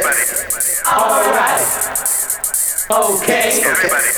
access. All right. Okay. Everybody.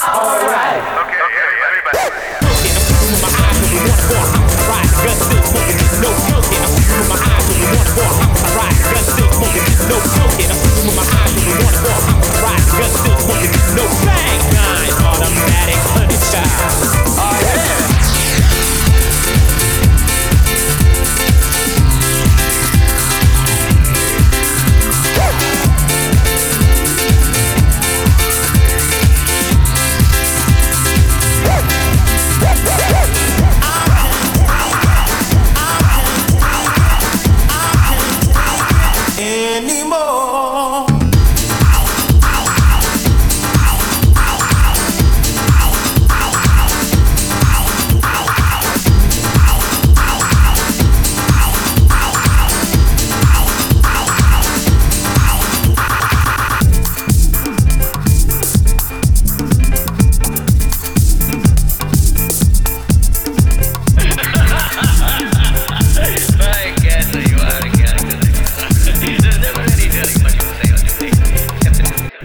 All right. Okay. okay. Everybody. Looking, I'm looking with my eyes when you want more. I'm right. Gun still smoking, just no joking. I'm looking with my eyes when you want more. I'm right. Gun still smoking, just no joking. I'm looking with my eyes when you want more. I'm right. Gun still smoking.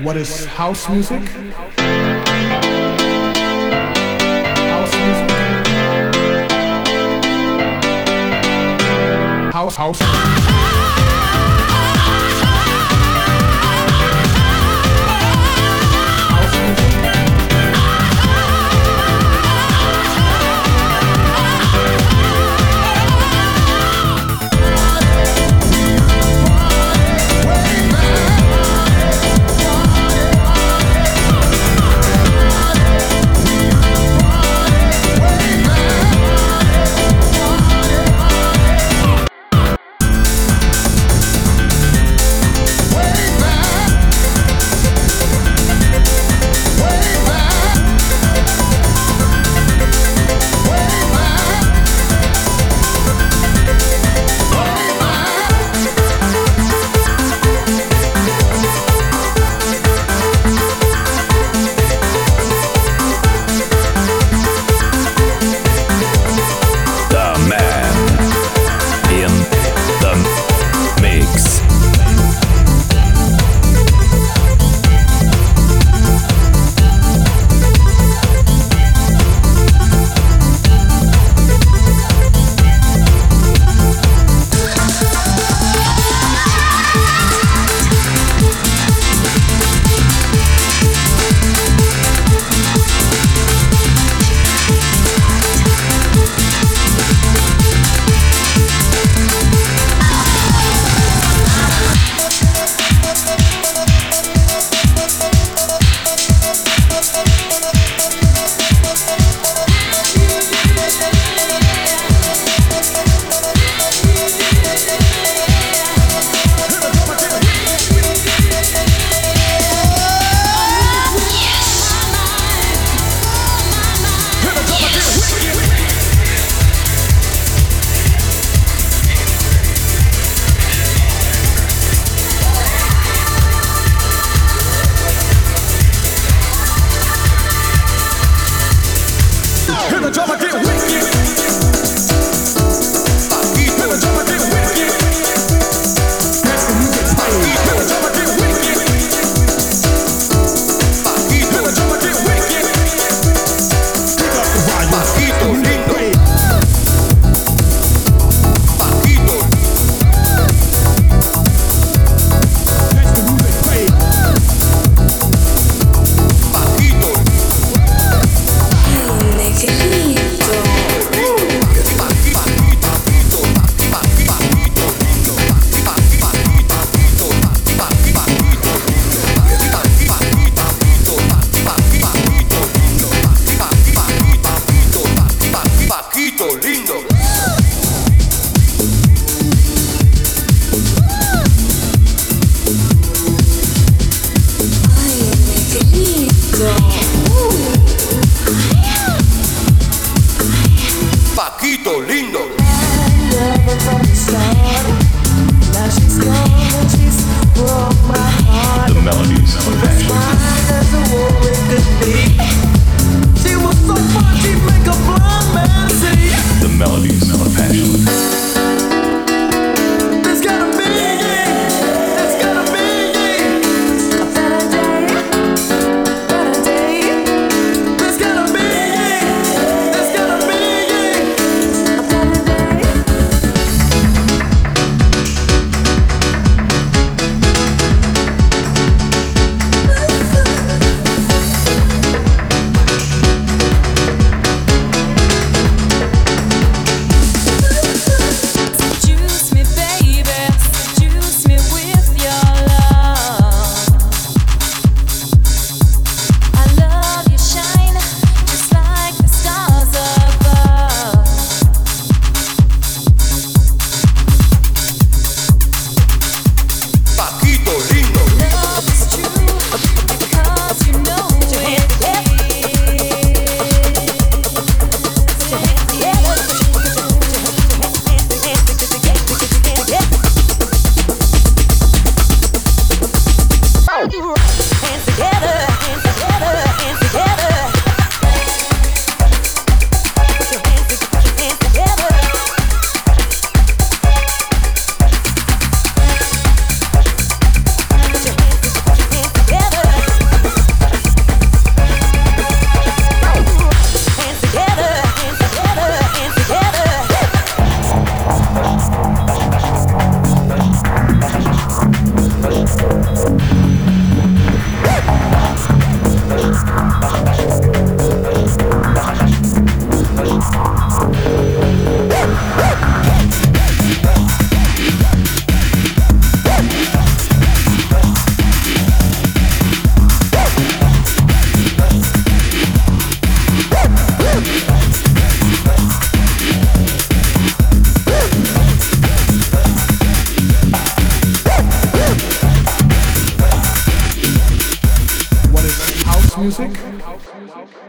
What is house music? House music. House house. music.